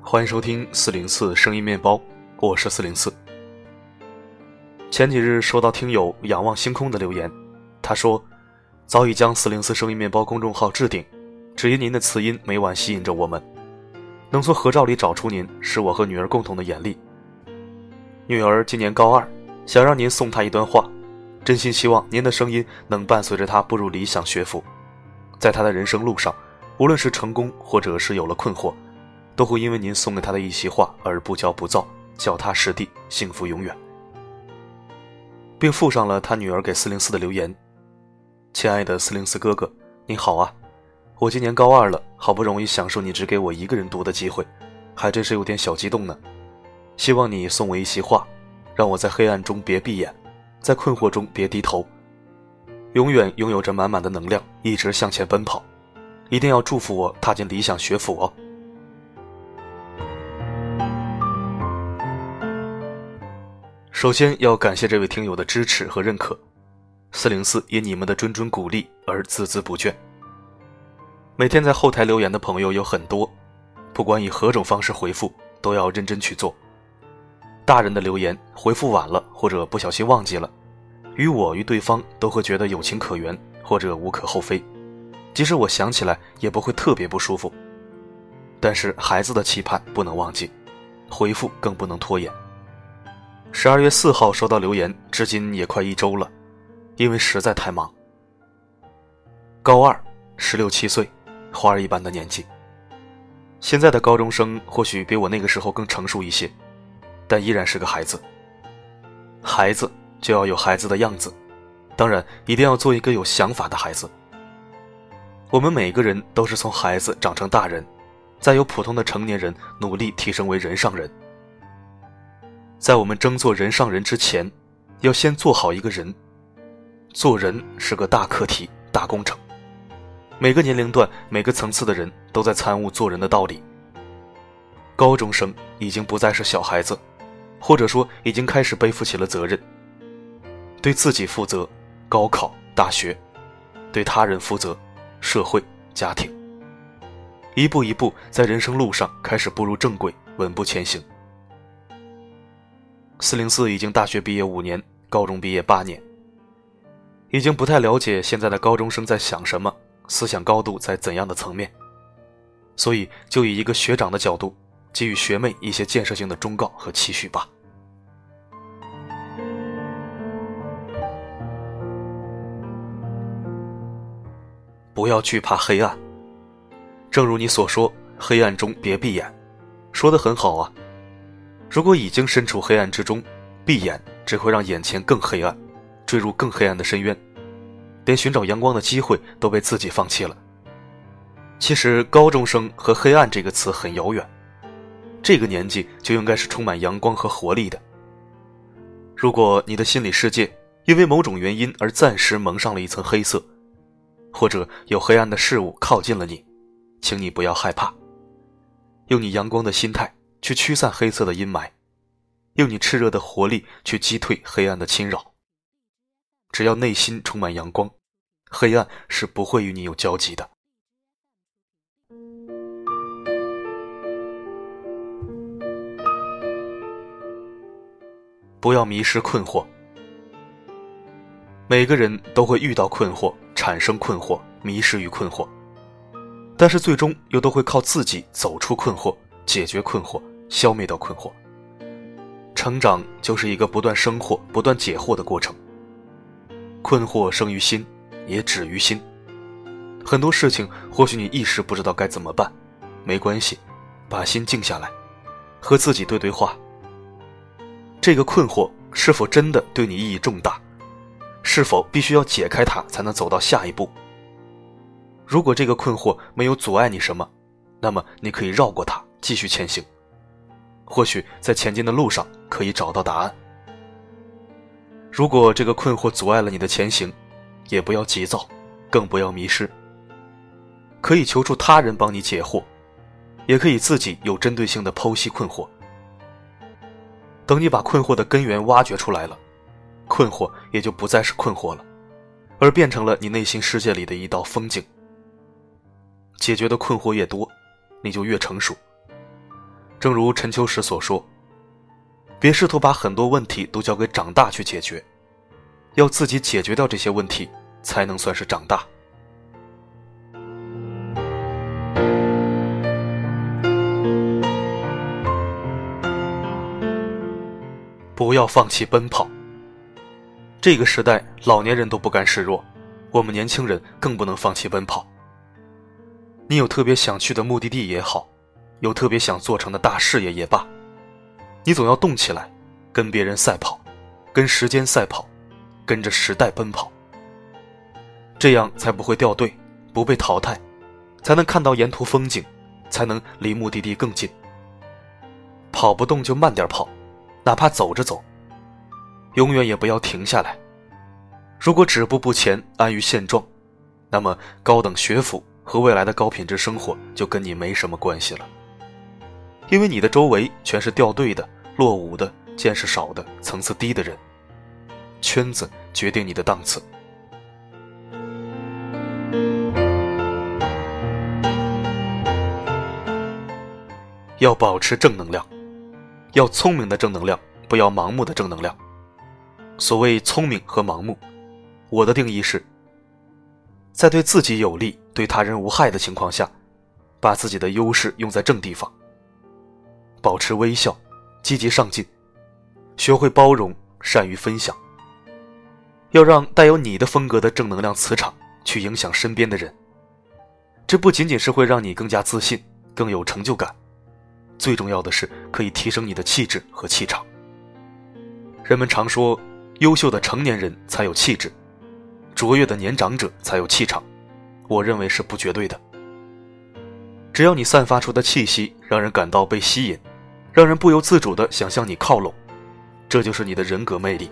欢迎收听四零四声音面包，我是四零四。前几日收到听友仰望星空的留言，他说早已将四零四声音面包公众号置顶，只因您的词音每晚吸引着我们。能从合照里找出您，是我和女儿共同的眼力。女儿今年高二，想让您送她一段话，真心希望您的声音能伴随着他步入理想学府，在他的人生路上，无论是成功或者是有了困惑。都会因为您送给他的一席话而不骄不躁，脚踏实地，幸福永远。并附上了他女儿给四零四的留言：“亲爱的四零四哥哥，你好啊！我今年高二了，好不容易享受你只给我一个人读的机会，还真是有点小激动呢。希望你送我一席话，让我在黑暗中别闭眼，在困惑中别低头，永远拥有着满满的能量，一直向前奔跑。一定要祝福我踏进理想学府哦！”首先要感谢这位听友的支持和认可，四零四因你们的谆谆鼓励而孜孜不倦。每天在后台留言的朋友有很多，不管以何种方式回复，都要认真去做。大人的留言回复晚了或者不小心忘记了，与我与对方都会觉得有情可原或者无可厚非，即使我想起来也不会特别不舒服。但是孩子的期盼不能忘记，回复更不能拖延。十二月四号收到留言，至今也快一周了，因为实在太忙。高二，十六七岁，花儿一般的年纪。现在的高中生或许比我那个时候更成熟一些，但依然是个孩子。孩子就要有孩子的样子，当然一定要做一个有想法的孩子。我们每个人都是从孩子长成大人，再由普通的成年人努力提升为人上人。在我们争做人上人之前，要先做好一个人。做人是个大课题、大工程，每个年龄段、每个层次的人都在参悟做人的道理。高中生已经不再是小孩子，或者说已经开始背负起了责任。对自己负责，高考、大学；对他人负责，社会、家庭。一步一步在人生路上开始步入正轨，稳步前行。四零四已经大学毕业五年，高中毕业八年，已经不太了解现在的高中生在想什么，思想高度在怎样的层面，所以就以一个学长的角度，给予学妹一些建设性的忠告和期许吧。不要惧怕黑暗，正如你所说，黑暗中别闭眼，说的很好啊。如果已经身处黑暗之中，闭眼只会让眼前更黑暗，坠入更黑暗的深渊，连寻找阳光的机会都被自己放弃了。其实，高中生和黑暗这个词很遥远，这个年纪就应该是充满阳光和活力的。如果你的心理世界因为某种原因而暂时蒙上了一层黑色，或者有黑暗的事物靠近了你，请你不要害怕，用你阳光的心态。去驱散黑色的阴霾，用你炽热的活力去击退黑暗的侵扰。只要内心充满阳光，黑暗是不会与你有交集的。不要迷失困惑。每个人都会遇到困惑，产生困惑，迷失于困惑，但是最终又都会靠自己走出困惑，解决困惑。消灭掉困惑。成长就是一个不断生惑、不断解惑的过程。困惑生于心，也止于心。很多事情或许你一时不知道该怎么办，没关系，把心静下来，和自己对对话。这个困惑是否真的对你意义重大？是否必须要解开它才能走到下一步？如果这个困惑没有阻碍你什么，那么你可以绕过它，继续前行。或许在前进的路上可以找到答案。如果这个困惑阻碍了你的前行，也不要急躁，更不要迷失。可以求助他人帮你解惑，也可以自己有针对性的剖析困惑。等你把困惑的根源挖掘出来了，困惑也就不再是困惑了，而变成了你内心世界里的一道风景。解决的困惑越多，你就越成熟。正如陈秋实所说：“别试图把很多问题都交给长大去解决，要自己解决掉这些问题，才能算是长大。”不要放弃奔跑。这个时代，老年人都不甘示弱，我们年轻人更不能放弃奔跑。你有特别想去的目的地也好，有特别想做成的大事业也罢，你总要动起来，跟别人赛跑，跟时间赛跑，跟着时代奔跑。这样才不会掉队，不被淘汰，才能看到沿途风景，才能离目的地更近。跑不动就慢点跑，哪怕走着走。永远也不要停下来。如果止步不前，安于现状，那么高等学府。和未来的高品质生活就跟你没什么关系了，因为你的周围全是掉队的、落伍的、见识少的、层次低的人。圈子决定你的档次。要保持正能量，要聪明的正能量，不要盲目的正能量。所谓聪明和盲目，我的定义是。在对自己有利、对他人无害的情况下，把自己的优势用在正地方。保持微笑，积极上进，学会包容，善于分享。要让带有你的风格的正能量磁场去影响身边的人。这不仅仅是会让你更加自信、更有成就感，最重要的是可以提升你的气质和气场。人们常说，优秀的成年人才有气质。卓越的年长者才有气场，我认为是不绝对的。只要你散发出的气息让人感到被吸引，让人不由自主的想向你靠拢，这就是你的人格魅力。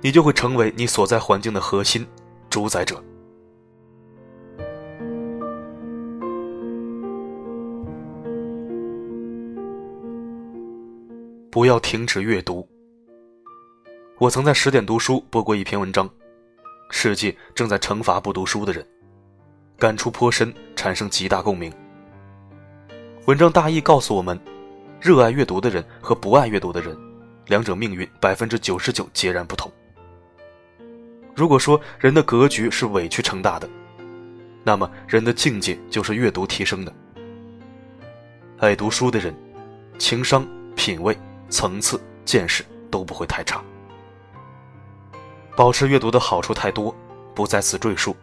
你就会成为你所在环境的核心主宰者。不要停止阅读。我曾在十点读书播过一篇文章。世界正在惩罚不读书的人，感触颇深，产生极大共鸣。文章大意告诉我们，热爱阅读的人和不爱阅读的人，两者命运百分之九十九截然不同。如果说人的格局是委屈撑大的，那么人的境界就是阅读提升的。爱读书的人，情商、品味、层次、见识都不会太差。保持阅读的好处太多，不在此赘述。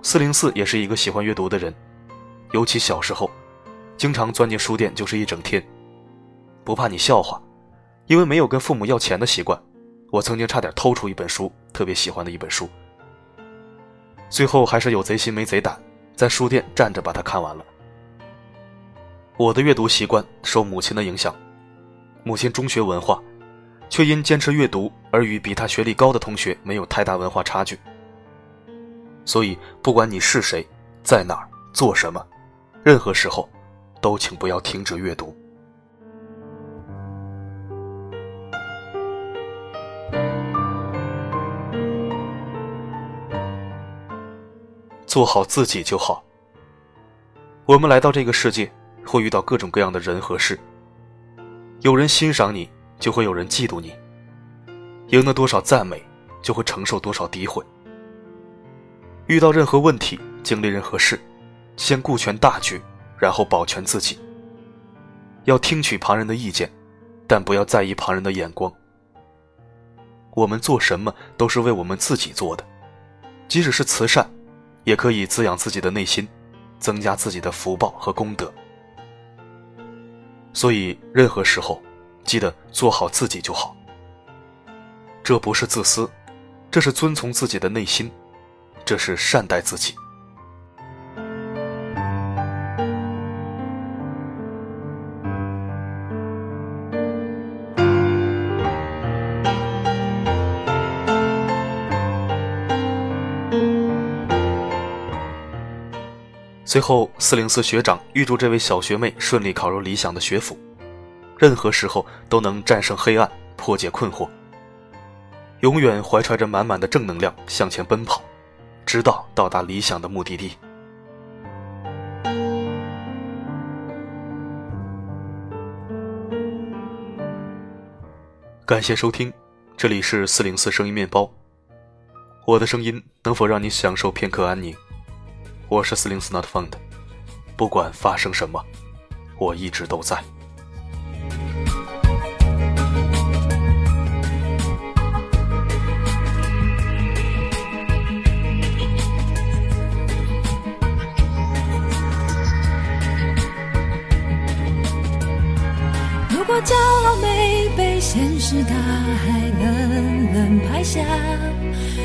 四零四也是一个喜欢阅读的人，尤其小时候，经常钻进书店就是一整天。不怕你笑话，因为没有跟父母要钱的习惯，我曾经差点偷出一本书，特别喜欢的一本书。最后还是有贼心没贼胆，在书店站着把它看完了。我的阅读习惯受母亲的影响，母亲中学文化。却因坚持阅读而与比他学历高的同学没有太大文化差距。所以，不管你是谁，在哪儿做什么，任何时候，都请不要停止阅读。做好自己就好。我们来到这个世界，会遇到各种各样的人和事。有人欣赏你。就会有人嫉妒你。赢得多少赞美，就会承受多少诋毁。遇到任何问题，经历任何事，先顾全大局，然后保全自己。要听取旁人的意见，但不要在意旁人的眼光。我们做什么都是为我们自己做的，即使是慈善，也可以滋养自己的内心，增加自己的福报和功德。所以，任何时候。记得做好自己就好，这不是自私，这是遵从自己的内心，这是善待自己。最后，四零四学长预祝这位小学妹顺利考入理想的学府。任何时候都能战胜黑暗，破解困惑。永远怀揣着满满的正能量向前奔跑，直到到达理想的目的地。感谢收听，这里是四零四声音面包。我的声音能否让你享受片刻安宁？我是四零四 Not Found，不管发生什么，我一直都在。如果骄傲没被现实大海冷冷拍下，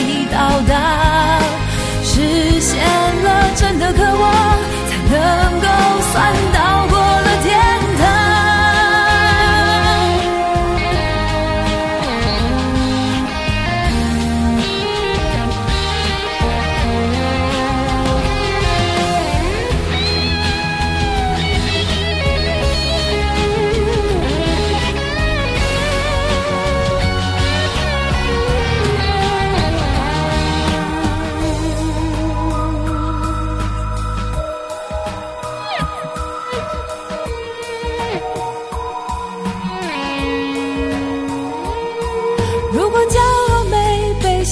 已到达，实现了真的渴望，才能够算到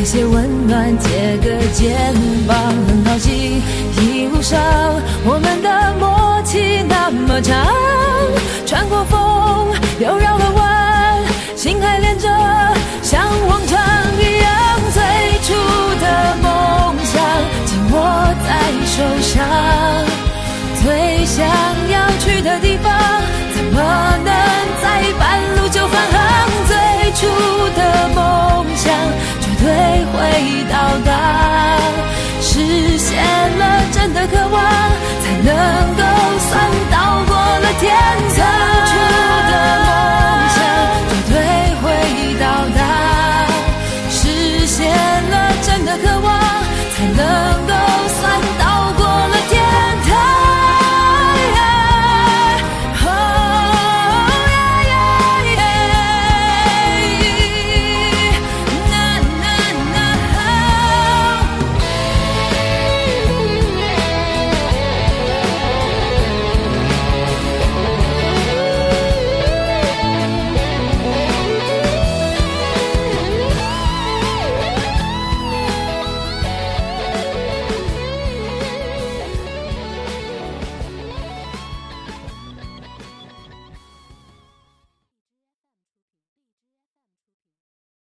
给些温暖，借个肩膀，很高兴一路上我们的默契那么长，穿过风又绕了弯，心还连着，像往常一样，最初的梦想紧握在手上，最想要去的地方，怎么能在半路就返航？最初的梦想。会到达